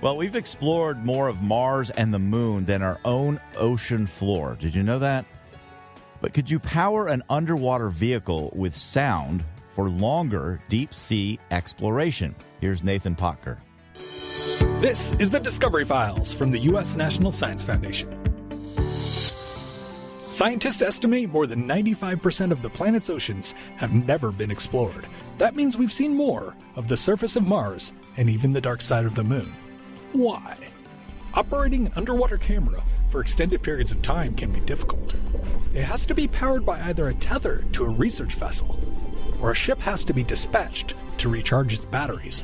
Well, we've explored more of Mars and the moon than our own ocean floor. Did you know that? But could you power an underwater vehicle with sound for longer deep sea exploration? Here's Nathan Potter. This is the Discovery Files from the U.S. National Science Foundation. Scientists estimate more than 95% of the planet's oceans have never been explored. That means we've seen more of the surface of Mars and even the dark side of the moon. Why? Operating an underwater camera for extended periods of time can be difficult. It has to be powered by either a tether to a research vessel, or a ship has to be dispatched to recharge its batteries.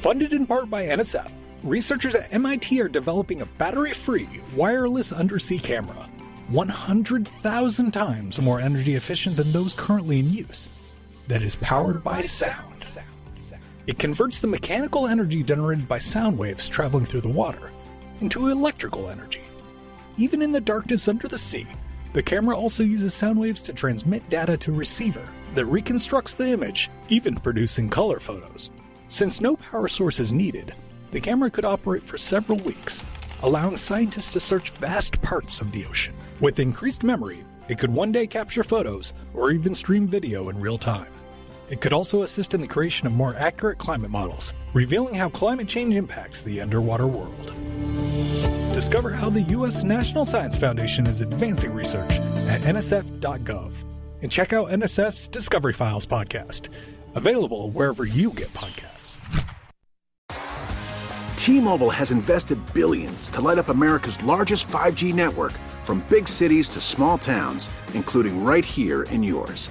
Funded in part by NSF, researchers at MIT are developing a battery free wireless undersea camera 100,000 times more energy efficient than those currently in use, that is powered by sound. It converts the mechanical energy generated by sound waves traveling through the water into electrical energy. Even in the darkness under the sea, the camera also uses sound waves to transmit data to a receiver that reconstructs the image, even producing color photos. Since no power source is needed, the camera could operate for several weeks, allowing scientists to search vast parts of the ocean. With increased memory, it could one day capture photos or even stream video in real time. It could also assist in the creation of more accurate climate models, revealing how climate change impacts the underwater world. Discover how the U.S. National Science Foundation is advancing research at nsf.gov. And check out NSF's Discovery Files podcast, available wherever you get podcasts. T-Mobile has invested billions to light up America's largest 5G network from big cities to small towns, including right here in yours.